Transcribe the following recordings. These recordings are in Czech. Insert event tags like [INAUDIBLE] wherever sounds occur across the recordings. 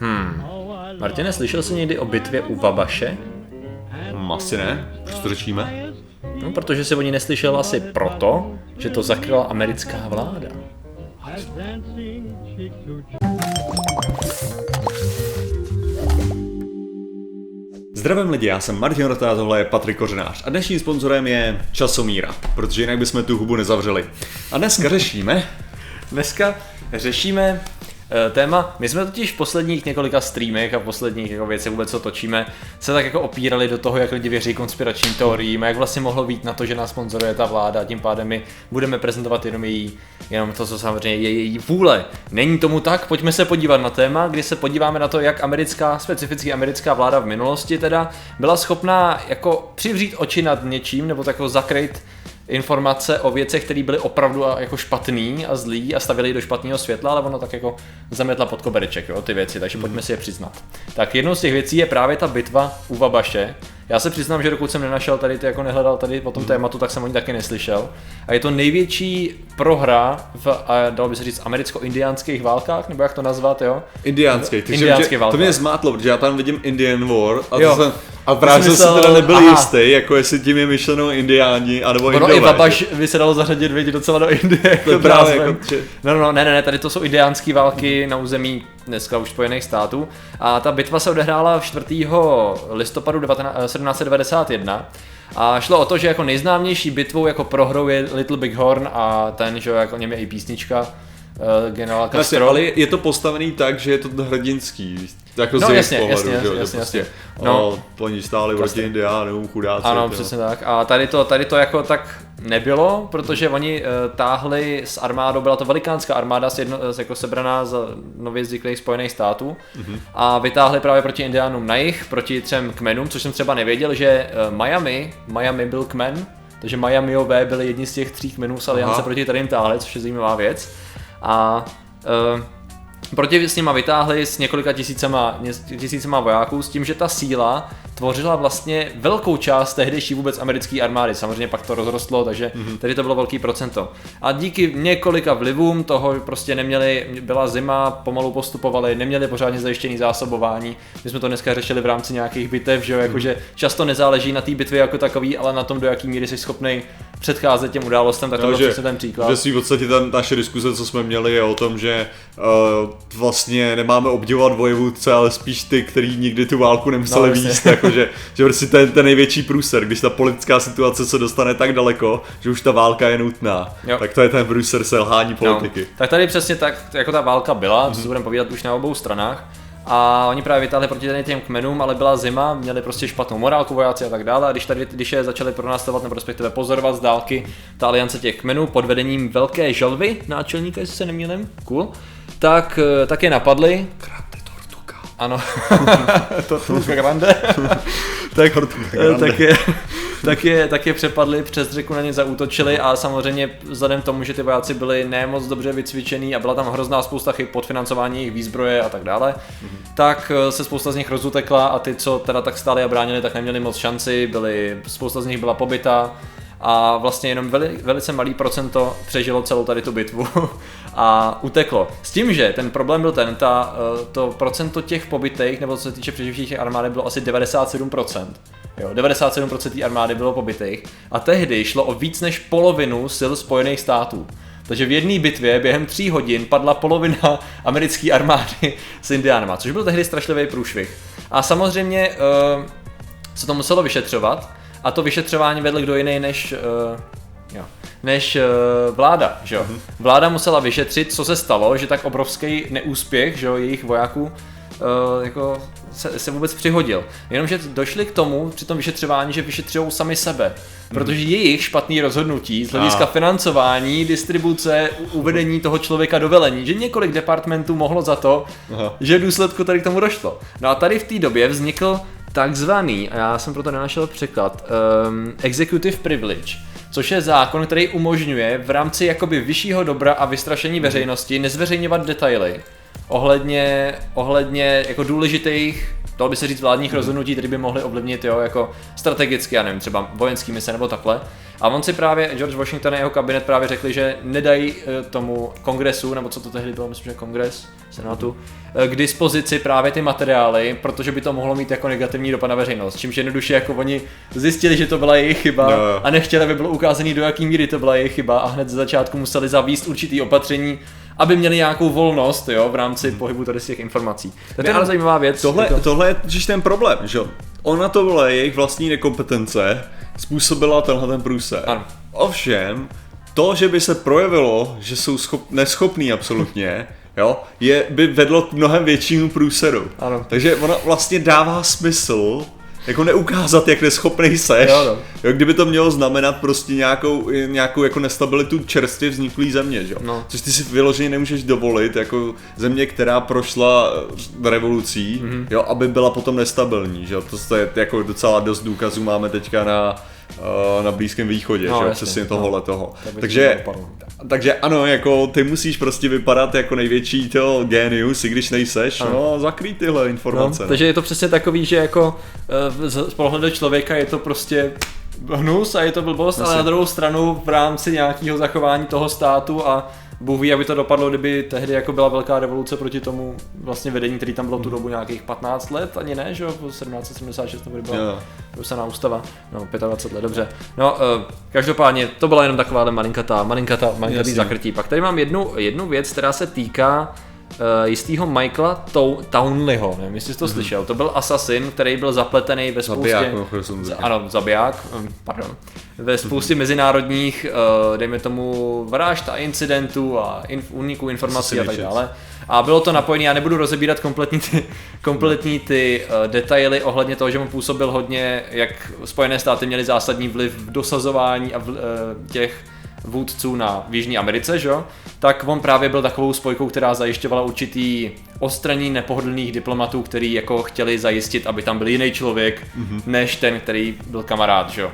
Hmm. Martine, slyšel jsi někdy o bitvě u Vabaše? Hm, asi ne. Proč to řečíme? No, protože si o ní neslyšel asi proto, že to zakryla americká vláda. Zdravím lidi, já jsem Martin Rota, tohle je Patrik Kořenář a dnešním sponzorem je Časomíra, protože jinak bychom tu hubu nezavřeli. A dneska řešíme... Dneska řešíme téma. My jsme totiž v posledních několika streamech a posledních jako věcech vůbec, co točíme, se tak jako opírali do toho, jak lidi věří konspiračním teoriím a jak vlastně mohlo být na to, že nás sponzoruje ta vláda a tím pádem my budeme prezentovat jenom její, jenom to, co samozřejmě je její vůle. Není tomu tak, pojďme se podívat na téma, kdy se podíváme na to, jak americká, specificky americká vláda v minulosti teda byla schopná jako přivřít oči nad něčím nebo tak jako zakryt informace o věcech, které byly opravdu jako špatný a zlý a stavili do špatného světla, ale ono tak jako zametla pod kobereček, jo, ty věci, takže pojďme si je přiznat. Tak jednou z těch věcí je právě ta bitva u Vabaše, já se přiznám, že dokud jsem nenašel tady, ty jako nehledal tady po tom hmm. tématu, tak jsem o ní taky neslyšel. A je to největší prohra v, dalo by se říct, americko-indiánských válkách, nebo jak to nazvat, jo? Indiánských, Indiánský válka. To mě zmátlo, protože já tam vidím Indian War a, jo. to jsem, a právě jsem myslel, si teda nebyl aha. jistý, jako jestli tím je myšleno indiáni, anebo ono Indové. i Babaš by se dalo zařadit vědět docela do Indie. Jako to právě jako, že... No, no, ne, ne, ne, tady to jsou indiánské války na území dneska už Spojených států. A ta bitva se odehrála 4. listopadu 1791. A šlo o to, že jako nejznámější bitvou jako prohrou je Little Big Horn a ten, že jako něm je i písnička uh, generála Castro. ale je to postavený tak, že je to hrdinský. Jako no, jasně, pohledu, jasně, jasně, jasně, prostě, jasně. No, oni stáli proti indiánům, chudáci. Ano, tyjo. přesně tak. A tady to, tady to jako tak nebylo, protože oni uh, táhli s armádou, byla to velikánská armáda jedno, jako sebraná z nově vzniklých Spojených států mm-hmm. a vytáhli právě proti indiánům na jich, proti třem kmenům, což jsem třeba nevěděl, že uh, Miami, Miami byl kmen, takže Miamiové byli jedni z těch tří kmenů z aliance proti kterým táhli, což je zajímavá věc. A uh, proti s nima vytáhli s několika tisícema, tisícema vojáků s tím, že ta síla tvořila vlastně velkou část tehdejší vůbec americké armády. Samozřejmě pak to rozrostlo, takže mm-hmm. tady to bylo velký procento. A díky několika vlivům toho prostě neměli, byla zima, pomalu postupovali, neměli pořádně zajištěný zásobování. My jsme to dneska řešili v rámci nějakých bitev, že jo, jakože mhm. často nezáleží na té bitvě jako takový, ale na tom, do jaký míry jsi schopný předcházet těm událostem, tak to no, byl přesně ten příklad. Že si v podstatě ta naše diskuse, co jsme měli, je o tom, že uh, vlastně nemáme obdivovat vojevůdce, ale spíš ty, kteří nikdy tu válku nemuseli no, víc, jako že, prostě ten, ten největší průser, když ta politická situace se dostane tak daleko, že už ta válka je nutná, jo. tak to je ten průser selhání no. politiky. No. Tak tady přesně tak, jako ta válka byla, mm-hmm. co budeme povídat už na obou stranách, a oni právě vytáhli proti těm kmenům, ale byla zima, měli prostě špatnou morálku vojáci a tak dále. A když, tady, když je začali pronásledovat nebo respektive pozorovat z dálky ta aliance těch kmenů pod vedením velké želvy, náčelníka, jestli se nemýlím, cool, tak, eh, tak je napadli. Grande Tortuga. Ano, [LAUGHS] Tortuga Grande. [LAUGHS] tak, grande. tak, je, tak, je, tak je přepadli, přes řeku na ně zaútočili a samozřejmě vzhledem k tomu, že ty vojáci byli nemoc dobře vycvičený a byla tam hrozná spousta chyb podfinancování jejich výzbroje a tak dále, mm-hmm. tak eh, se spousta z nich rozutekla a ty, co teda tak stáli a bránili, tak neměli moc šanci, byli, spousta z nich byla pobyta a vlastně jenom veli, velice malý procento přežilo celou tady tu bitvu [LAUGHS] a uteklo. S tím, že ten problém byl ten, ta, eh, to procento těch pobytých, nebo co se týče přeživších armády, bylo asi 97%. Jo, 97% té armády bylo pobytých a tehdy šlo o víc než polovinu sil Spojených států. Takže v jedné bitvě během tří hodin padla polovina americké armády s Indiánama, což byl tehdy strašlivý průšvih. A samozřejmě uh, se to muselo vyšetřovat a to vyšetřování vedl kdo jiný než uh, jo, než uh, vláda, že jo. Mm-hmm. Vláda musela vyšetřit, co se stalo, že tak obrovský neúspěch, že jo, jejich vojáků uh, jako se, se vůbec přihodil. Jenomže došli k tomu při tom vyšetřování, že vyšetřují sami sebe. Mhm. Protože jejich špatný rozhodnutí z hlediska financování, distribuce, uvedení toho člověka do velení, že několik departmentů mohlo za to, Aha. že v důsledku tady k tomu došlo. No a tady v té době vznikl takzvaný, a já jsem proto nenašel překlad, um, executive privilege, což je zákon, který umožňuje v rámci jakoby vyššího dobra a vystrašení veřejnosti nezveřejňovat detaily ohledně, ohledně jako důležitých dalo by se říct vládních rozhodnutí, které by mohly ovlivnit jo, jako strategicky, já nevím, třeba vojenský mise nebo takhle. A on si právě, George Washington a jeho kabinet právě řekli, že nedají eh, tomu kongresu, nebo co to tehdy bylo, myslím, že kongres, senátu, k dispozici právě ty materiály, protože by to mohlo mít jako negativní dopad na veřejnost. Čímž jednoduše jako oni zjistili, že to byla jejich chyba jo. a nechtěli, aby bylo ukázané, do jaký míry to byla jejich chyba a hned ze začátku museli zavíst určitý opatření, aby měli nějakou volnost jo, v rámci pohybu tady z těch informací. To je ale zajímavá věc. Tohle, Je to... tohle je totiž ten problém, že? Ona to jejich vlastní nekompetence způsobila tenhle ten průser. Ano. Ovšem, to, že by se projevilo, že jsou schop, neschopní absolutně, [LAUGHS] jo, je, by vedlo k mnohem většímu průseru. Ano. Takže ona vlastně dává smysl jako neukázat, jak neschopný seš. Jo, no. Jo, kdyby to mělo znamenat prostě nějakou, nějakou jako nestabilitu čerstvě vzniklý země, že? jo? No. Což ty si vyloženě nemůžeš dovolit, jako země, která prošla eh, revolucí, Mhm. mm-hmm. jo, aby byla potom nestabilní, že? jo? To je jako docela dost důkazů máme teďka na, na Blízkém východě, No, že? jasně, přesně no. tohohle toho. Tak by to Takže, takže ano, jako ty musíš prostě vypadat jako největší to genius, i když nejseš, Ano. no zakrý tyhle No, informace. no. takže je to přesně takový, že jako eh, z pohledu člověka je to prostě hnus a je to blbost, ale Jasně. na druhou stranu v rámci nějakého zachování toho státu a Bůh ví, aby to dopadlo, kdyby tehdy jako byla velká revoluce proti tomu vlastně vedení, který tam bylo tu dobu nějakých 15 let, ani ne, že jo, 1776 to byla vypsaná ústava, no 25 let, dobře. No, uh, každopádně to byla jenom taková malinkatá, malinkatá, malinkatý Jasně. zakrtí. Pak tady mám jednu, jednu věc, která se týká jistého Michaela Tou- Townleyho, nevím, jestli jsi to slyšel, to byl asasin, který byl zapletený ve spoustě... Zabiják, Z-. Ano, zabiják, um, pardon. Ve spoustě mezinárodních, uh, dejme tomu, vražd a incidentů a inf- úniků informací a tak dále. A bylo to napojené, já nebudu rozebírat kompletní ty, kompletní ty uh, detaily ohledně toho, že mu působil hodně, jak Spojené státy měly zásadní vliv v dosazování a v, uh, těch vůdců na v Jižní Americe, že? jo, tak on právě byl takovou spojkou, která zajišťovala určitý ostraní nepohodlných diplomatů, který jako chtěli zajistit, aby tam byl jiný člověk, mm-hmm. než ten, který byl kamarád, že? jo.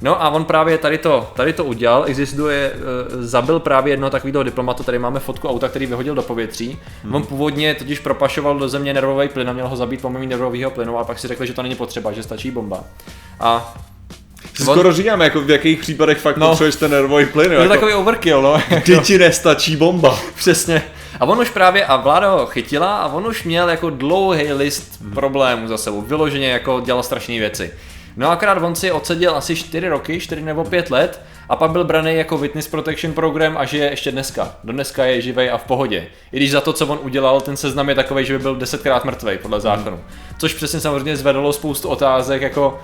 No a on právě tady to, tady to udělal, existuje, uh, zabil právě jednoho takového diplomata, tady máme fotku auta, který vyhodil do povětří. Mm. On původně totiž propašoval do země nervový plyn a měl ho zabít pomocí nervového plynu a pak si řekli, že to není potřeba, že stačí bomba. A Skoro říkám, jako v jakých případech fakt No. potřebuješ ten nervový plyn, to je jako, takový overkill, no. [LAUGHS] kdy ti nestačí bomba. [LAUGHS] Přesně. A on už právě, a vláda ho chytila a on už měl jako dlouhý list problémů za sebou. Vyloženě jako dělal strašné věci. No akorát on si odseděl asi 4 roky, 4 nebo 5 let a pak byl braný jako Witness Protection Program a žije ještě dneska. Do dneska je živej a v pohodě. I když za to, co on udělal, ten seznam je takový, že by byl desetkrát mrtvej podle zákonu. Což přesně samozřejmě zvedlo spoustu otázek jako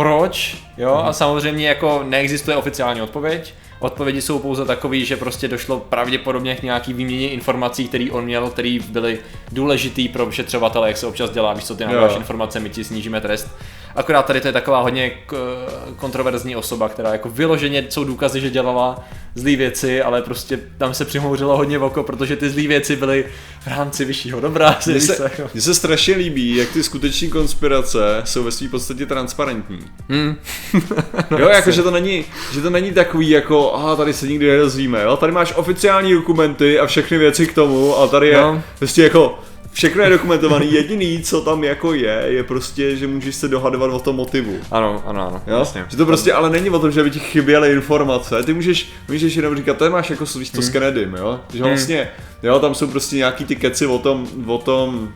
proč, jo, a samozřejmě jako neexistuje oficiální odpověď. Odpovědi jsou pouze takové, že prostě došlo pravděpodobně k nějaký výměně informací, který on měl, který byly důležitý pro vyšetřovatele, jak se občas dělá, víš co, ty nám dáš informace, my ti snížíme trest. Akorát tady to je taková hodně kontroverzní osoba, která jako vyloženě jsou důkazy, že dělala zlý věci, ale prostě tam se přimouřilo hodně v oko, protože ty zlý věci byly v rámci vyššího dobra. Mně se, mně se strašně líbí, jak ty skuteční konspirace jsou ve své podstatě transparentní. Hmm. [LAUGHS] Jo, jako že to není, že to není takový jako, aha, tady se nikdy nedozvíme, jo, tady máš oficiální dokumenty a všechny věci k tomu a tady je No. prostě jako všechno je dokumentovaný, jediný, co tam jako je, je prostě, že můžeš se dohadovat o tom motivu. Ano, ano, ano, Jo? jasně. Že to prostě ale není o tom, že by ti chyběly informace, ty můžeš, můžeš jenom říkat, to máš jako víš to s Kennedym, jo? Že Hmm. vlastně, jo, tam jsou prostě nějaký ty keci o tom, o tom,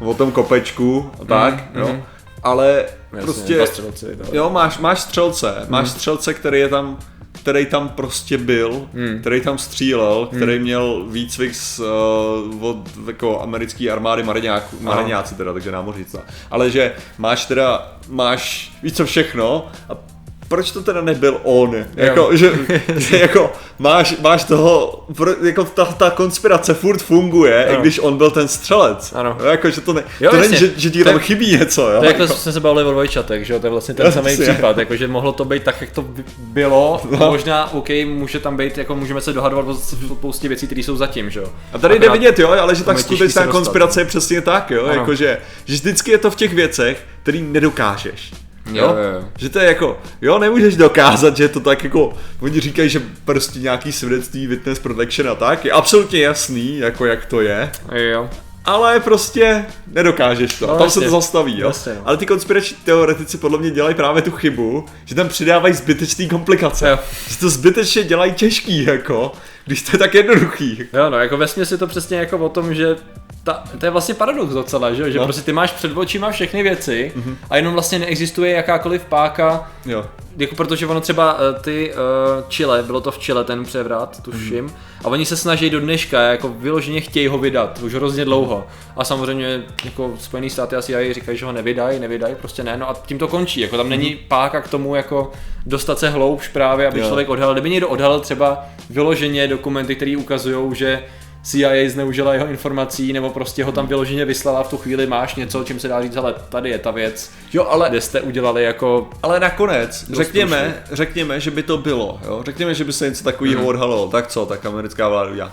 uh, o tom kopečku a tak, Hmm, jo? hmm. Ale Jasně, prostě, střelci, to- jo, máš, máš střelce, Hmm. máš střelce, který je tam, který tam prostě byl, Hmm. který tam střílel, který měl výcvik z, uh, od jako americké armády mariňáků, mariňáci teda, takže námořnictva. Ale že máš teda, máš víc co všechno a proč to teda nebyl on? Jako, že, že jako máš, máš toho, jako ta, ta konspirace furt funguje, Ano. i když on byl ten střelec. Ano. Jo, Jako, že to, ne, Jo, to není, že, že ti tam chybí něco, jo? To je jako jako, jsme se bavili o dvojčatech, že jo, to je vlastně ten samý případ, jako, že mohlo to být tak, jak to by- bylo, No. možná, OK, může tam být, jako můžeme se dohadovat o spoustě věcí, které jsou zatím, že jo. A tady jde vidět, jo, ale že tak skutečná konspirace je přesně tak, jo, Ano. jakože, že vždycky je to v těch věcech, který nedokážeš. Jo? Jo, jo, jo. Že to je jako, jo, nemůžeš dokázat, že to tak jako, oni říkají, že prostě nějaký svědectví witness protection a tak, je absolutně jasný, jako jak to je, Jo. ale prostě nedokážeš to. No, No, tam se jasně. to zastaví, jo. Jasně, no. Ale ty konspirační teoretici podle mě dělají právě tu chybu, že tam přidávají zbytečné komplikace. Jo. Že to zbytečně dělají těžký, jako, když to je tak jednoduchý. Jo, no, jako ve je to přesně jako o tom, že ta, to je vlastně paradox docela, že, že no. prostě ty máš před očima všechny věci mm-hmm. a jenom vlastně neexistuje jakákoliv páka, jo. jako protože ono třeba uh, ty uh, Chile, bylo to v Chile ten převrat, tuším, mm-hmm. a oni se snaží do dneška, jako vyloženě chtějí ho vydat, už hrozně dlouho. A samozřejmě jako Spojený státy asi aj říkají, že ho nevydají, nevydají, prostě ne, no a tím to končí, jako tam není mm-hmm. páka k tomu jako dostat se hloubš právě, aby jo. člověk odhalil, kdyby někdo odhalil třeba vyloženě dokumenty, které ukazují, že CIA zneužila jeho informací nebo prostě ho tam vyloženě vyslala v tu chvíli máš něco, čím se dá říct, ale tady je ta věc, jo, ale, kde jste udělali jako... Ale nakonec, řekněme, řekněme, že by to bylo, jo? řekněme, že by se něco takového mm. odhalilo, tak co, tak americká vláda udělá.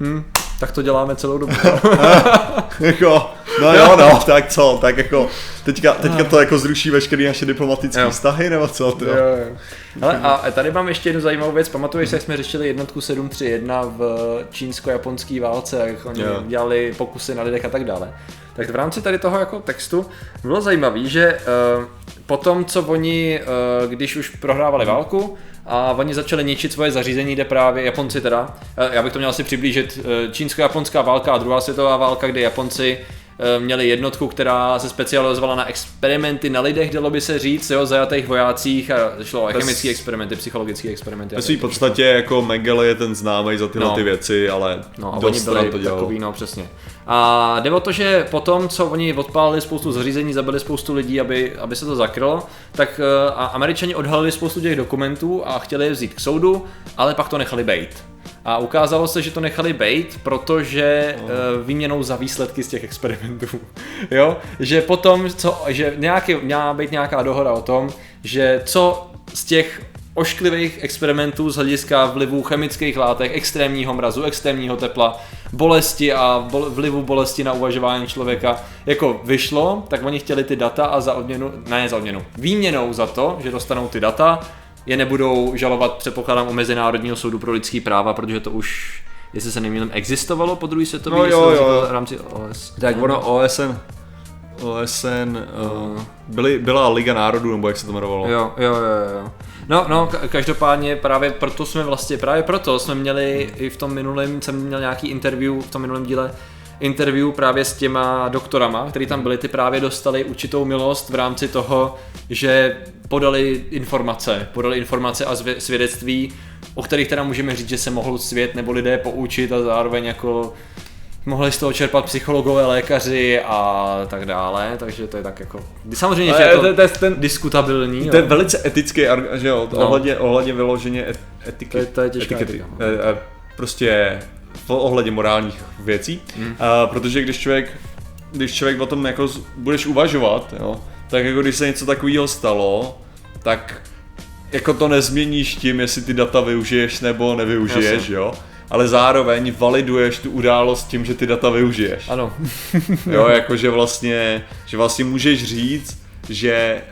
Hmm, tak to děláme celou dobu. [LAUGHS] jako, no jo, no, tak co, tak jako, teďka, teďka to jako zruší veškeré naše diplomatické vztahy, nebo co? To? Jo, jo. Ale a tady mám ještě jednu zajímavou věc, pamatuješ se, jak jsme řešili jednotku 731 v čínsko-japonské válce, jak oni jo. dělali pokusy na lidech a tak dále. Tak v rámci tady toho jako textu bylo zajímavé, že uh, potom, co oni, uh, když už prohrávali válku, a oni začali ničit svoje zařízení, kde právě Japonci teda, já bych to měl asi přiblížit, čínsko-japonská válka a druhá světová válka, kde Japonci Eh, měli jednotku, která se specializovala na experimenty na lidech, dalo by se říct, jo, zajatých vojácích a šlo o chemické experimenty, psychologické experimenty. Ve své podstatě jako Mengele je ten známý za tyhle no. ty věci, ale no, a oni byli to dělal. takový, no přesně. A jde o to, že potom, co oni odpálili spoustu zařízení, zabili spoustu lidí, aby, aby se to zakrylo, tak eh, a američani odhalili spoustu těch dokumentů a chtěli je vzít k soudu, ale pak to nechali bejt. A ukázalo se, že to nechali bejt, protože uh, výměnou za výsledky z těch experimentů. [LAUGHS] jo? Že potom, co, že nějaký, měla být nějaká dohoda o tom, že co z těch ošklivých experimentů z hlediska vlivu chemických látek, extrémního mrazu, extrémního tepla, bolesti a bol, vlivu bolesti na uvažování člověka jako vyšlo, tak oni chtěli ty data a za odměnu, ne za odměnu, výměnou za to, že dostanou ty data, je nebudou žalovat, předpokládám, u Mezinárodního soudu pro lidský práva, protože to už, jestli se nemýlím, existovalo po druhé světové no, jo, jo. v rámci OS. Tak ono OSN, OSN, uh, byly, byla Liga národů, nebo jak se to jmenovalo? Jo, jo, jo, jo. No, no, každopádně právě proto jsme vlastně, právě proto jsme měli i v tom minulém, jsem měl nějaký interview v tom minulém díle interview právě s těma doktorama, který tam byli, ty právě dostali určitou milost v rámci toho, že podali informace, podali informace a svědectví, o kterých teda můžeme říct, že se mohl svět nebo lidé poučit a zároveň jako mohli z toho čerpat psychologové, lékaři a tak dále, takže to je tak jako, samozřejmě, že je to, to, to je ten, diskutabilní. To je velice etický, že jo, no. ohledně, ohledně vyloženě etiky. To je, to je těžká etikety. Etika. No. E, e, prostě v ohledně morálních věcí, mm. a, protože když člověk, když člověk o tom jako budeš uvažovat, jo, tak jako když se něco takového stalo, tak jako to nezměníš tím, jestli ty data využiješ nebo nevyužiješ, Jasně. jo ale zároveň validuješ tu událost tím, že ty data využiješ. Ano. [LAUGHS] jo, jakože vlastně, že vlastně můžeš říct, že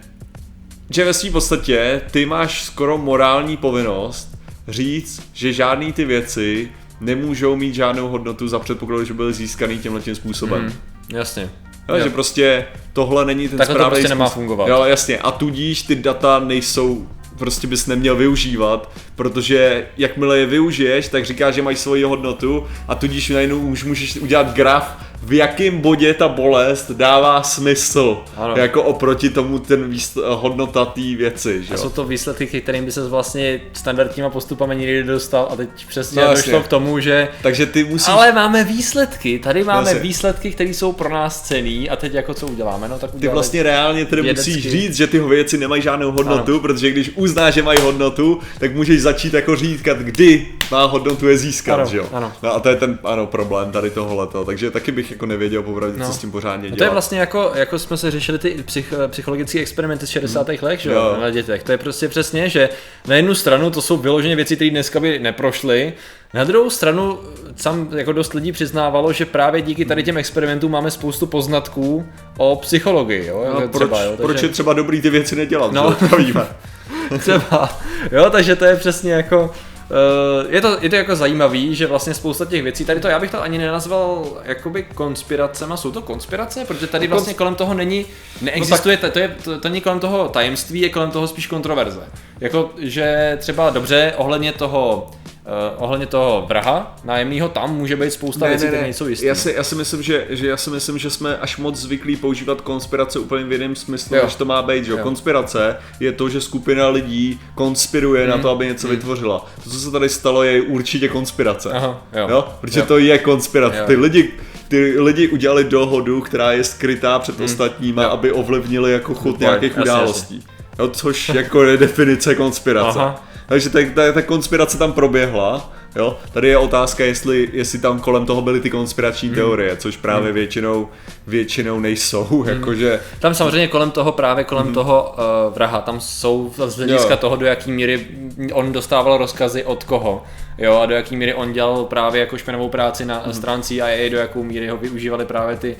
že ve své podstatě ty máš skoro morální povinnost říct, že žádný ty věci nemůžou mít žádnou hodnotu za předpokladu, že byly získaný tímhle tím způsobem. Mm, jasně. Jo, jo. Že prostě tohle není ten Takhle správný to prostě nemá fungovat. Jo, jasně. A tudíž ty data nejsou prostě bys neměl využívat, protože jakmile je využiješ, tak říkáš, že mají svoji hodnotu a tudíž najednou už můžeš udělat graf, v jakém bodě ta bolest dává smysl, ano. jako oproti tomu ten výsl- hodnota té věci. Že? A jsou to výsledky, kterým by se vlastně standardníma postupami nikdy dostal a teď přesně no, došlo k tomu, že Takže ty musíš... ale máme výsledky, tady máme jasně. výsledky, které jsou pro nás cený a teď jako co uděláme, no tak Ty vlastně reálně tedy vědecky. musíš říct, že ty věci nemají žádnou hodnotu, ano. protože když uznáš, že mají hodnotu, tak můžeš začít jako říkat, kdy má hodnotu je získat, ano, že jo? Ano. No a to je ten ano, problém tady tohohle, takže taky bych jako nevěděl popravdě, no. co s tím pořádně dělat. to je vlastně jako, jako jsme se řešili ty psych, psychologické experimenty z 60. Hmm. let, že jo, na dětech. To je prostě přesně, že na jednu stranu to jsou vyloženě věci, které dneska by neprošly, na druhou stranu sam jako dost lidí přiznávalo, že právě díky tady těm experimentům máme spoustu poznatků o psychologii. Jo? No, proč, třeba, jo? Takže... proč je třeba dobrý ty věci nedělat? No, [LAUGHS] třeba. Jo, takže to je přesně jako Uh, je, to, je to jako zajímavý, že vlastně spousta těch věcí, tady to já bych to ani nenazval jakoby konspiracema, jsou to konspirace, protože tady no, vlastně kolem toho není, neexistuje, no tak... to, je, to, to není kolem toho tajemství, je kolem toho spíš kontroverze. Jako, že třeba dobře, ohledně toho Uh, ohledně toho vraha nájemného, tam může být spousta věcí, které nejsou jistý. Já si, já si myslím, že, že já si myslím, že jsme až moc zvyklí používat konspirace úplně v jiném smyslu, jo. než to má být. Že? Jo. Konspirace je to, že skupina lidí konspiruje mm. na to, aby něco mm. vytvořila. To, co se tady stalo, je určitě konspirace. Aha, jo. Jo? Protože jo. to je konspirace. Jo. Ty lidi, ty lidi udělali dohodu, která je skrytá před mm. ostatníma, jo. aby ovlivnili jako chod nějakých událostí. Jo, což jako je definice konspirace. Aha. Takže ta, ta, ta konspirace tam proběhla. Jo? Tady je otázka, jestli, jestli tam kolem toho byly ty konspirační hmm. teorie, což právě hmm. většinou, většinou nejsou. [LAUGHS] Hmm. Jakože... Tam samozřejmě kolem toho, právě kolem hmm. toho uh, vraha, tam jsou z hlediska toho, do jaký míry on dostával rozkazy od koho. Jo, a do jaký míry on dělal právě jako špinavou práci na hmm. stránci a do jakou míry ho využívali právě ty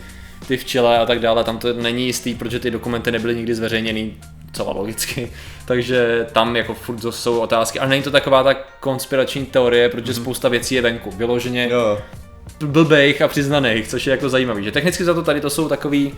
ty včele a tak dále, tam to není jistý, protože ty dokumenty nebyly nikdy zveřejněny, celá logicky, [LAUGHS] takže tam jako furt jsou otázky, ale není to taková ta konspirační teorie, protože mm-hmm. spousta věcí je venku, vyloženě jo. blbejch a přiznaných, což je jako zajímavý, že technicky za to tady to jsou takový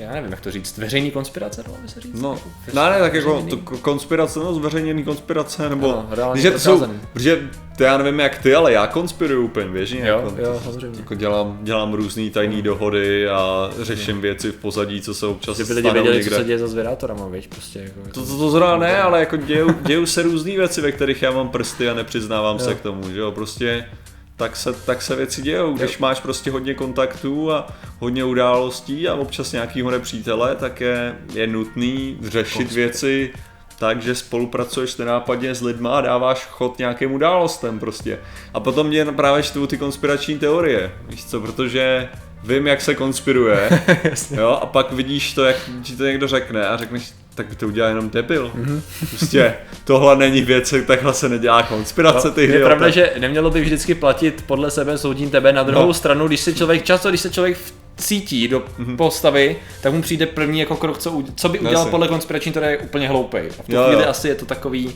já nevím, jak to říct, veřejný konspirace, dalo by se říct? No, ne, ne, tak jako to konspirace, no, zveřejněný konspirace, nebo, no, když to jsou, protože to já nevím jak ty, ale já konspiruju úplně běžně, jo, jako, jo, samozřejmě. Jako dělám, dělám různé tajné dohody a řeším věci v pozadí, co se občas Kdyby lidi věděli, někde. co se děje za zvěrátorama, víš, prostě jako, to, to, to zrovna ne, ale jako dějou, dějou se různé věci, ve kterých já mám prsty a nepřiznávám jo. se k tomu, že jo, prostě tak se, tak se věci dějou. Když máš prostě hodně kontaktů a hodně událostí a občas nějakýho nepřítele, tak je, je nutný řešit věci tak, že spolupracuješ nenápadně s lidma a dáváš chod nějakým událostem prostě. A potom mě právě čtu ty konspirační teorie, víš co, protože vím, jak se konspiruje, [LAUGHS] jo, a pak vidíš to, jak ti to někdo řekne a řekneš, tak by to udělal jenom debil. Mm-hmm. Prostě tohle není věc, takhle se nedělá konspirace. No, ty je pravda, že nemělo by vždycky platit podle sebe soudím tebe. Na druhou no. stranu, když se člověk, často když se člověk cítí do mm-hmm. postavy, tak mu přijde první jako krok, co, co by udělal Nesi. podle konspirační teorie úplně hloupej. A v tu chvíli jo. asi je to takový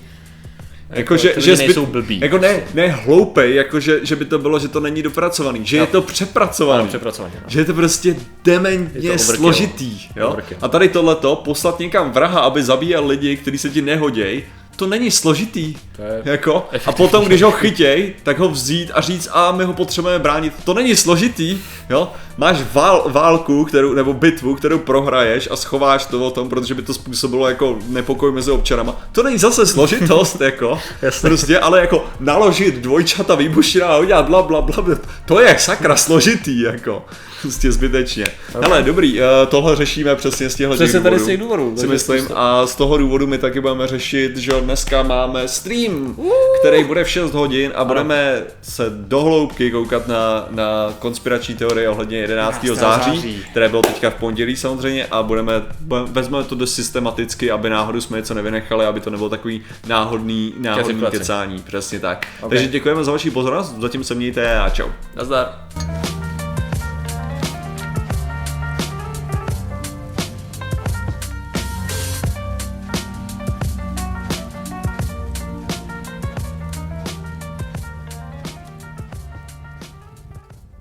jako, jako že, že zbyt, blbý. Jako ne, ne hloupej, jako že, že by to bylo, že to není dopracovaný, že no. je to přepracovaný. No, přepracovaný no. Že je to prostě dementně je to složitý. Jo? A tady tohleto, poslat někam vraha, aby zabíjel lidi, kteří se ti nehoděj, to není složitý. To je jako, a potom, když ho chytěj, tak ho vzít a říct, a my ho potřebujeme bránit. To není složitý, jo. Máš vál, válku, kterou, nebo bitvu, kterou prohraješ a schováš to o tom, protože by to způsobilo jako nepokoj mezi občanama. To není zase složitost, [LAUGHS] jako, prostě, ale jako naložit dvojčata výbušina a udělat bla, bla, bla, bla, to je sakra složitý, jako. [LAUGHS] Prostě zbytečně. Okay. Hele, dobrý, uh, tohle řešíme přesně z těchto Přesně důvodů. tady z těch důvodů. Si myslím, a z toho důvodu my taky budeme řešit, že dneska máme stream, uh. který bude v 6 hodin a budeme se dohloubky koukat na, na konspirační teorie ohledně 11. 11. září, září, které bylo teďka v pondělí samozřejmě a budeme, vezmeme to dost systematicky, aby náhodou jsme něco nevynechali, aby to nebylo takový náhodný, náhodný kecání, přesně tak. Okay. Takže děkujeme za vaši pozornost, zatím se mějte a čau. Nazdar.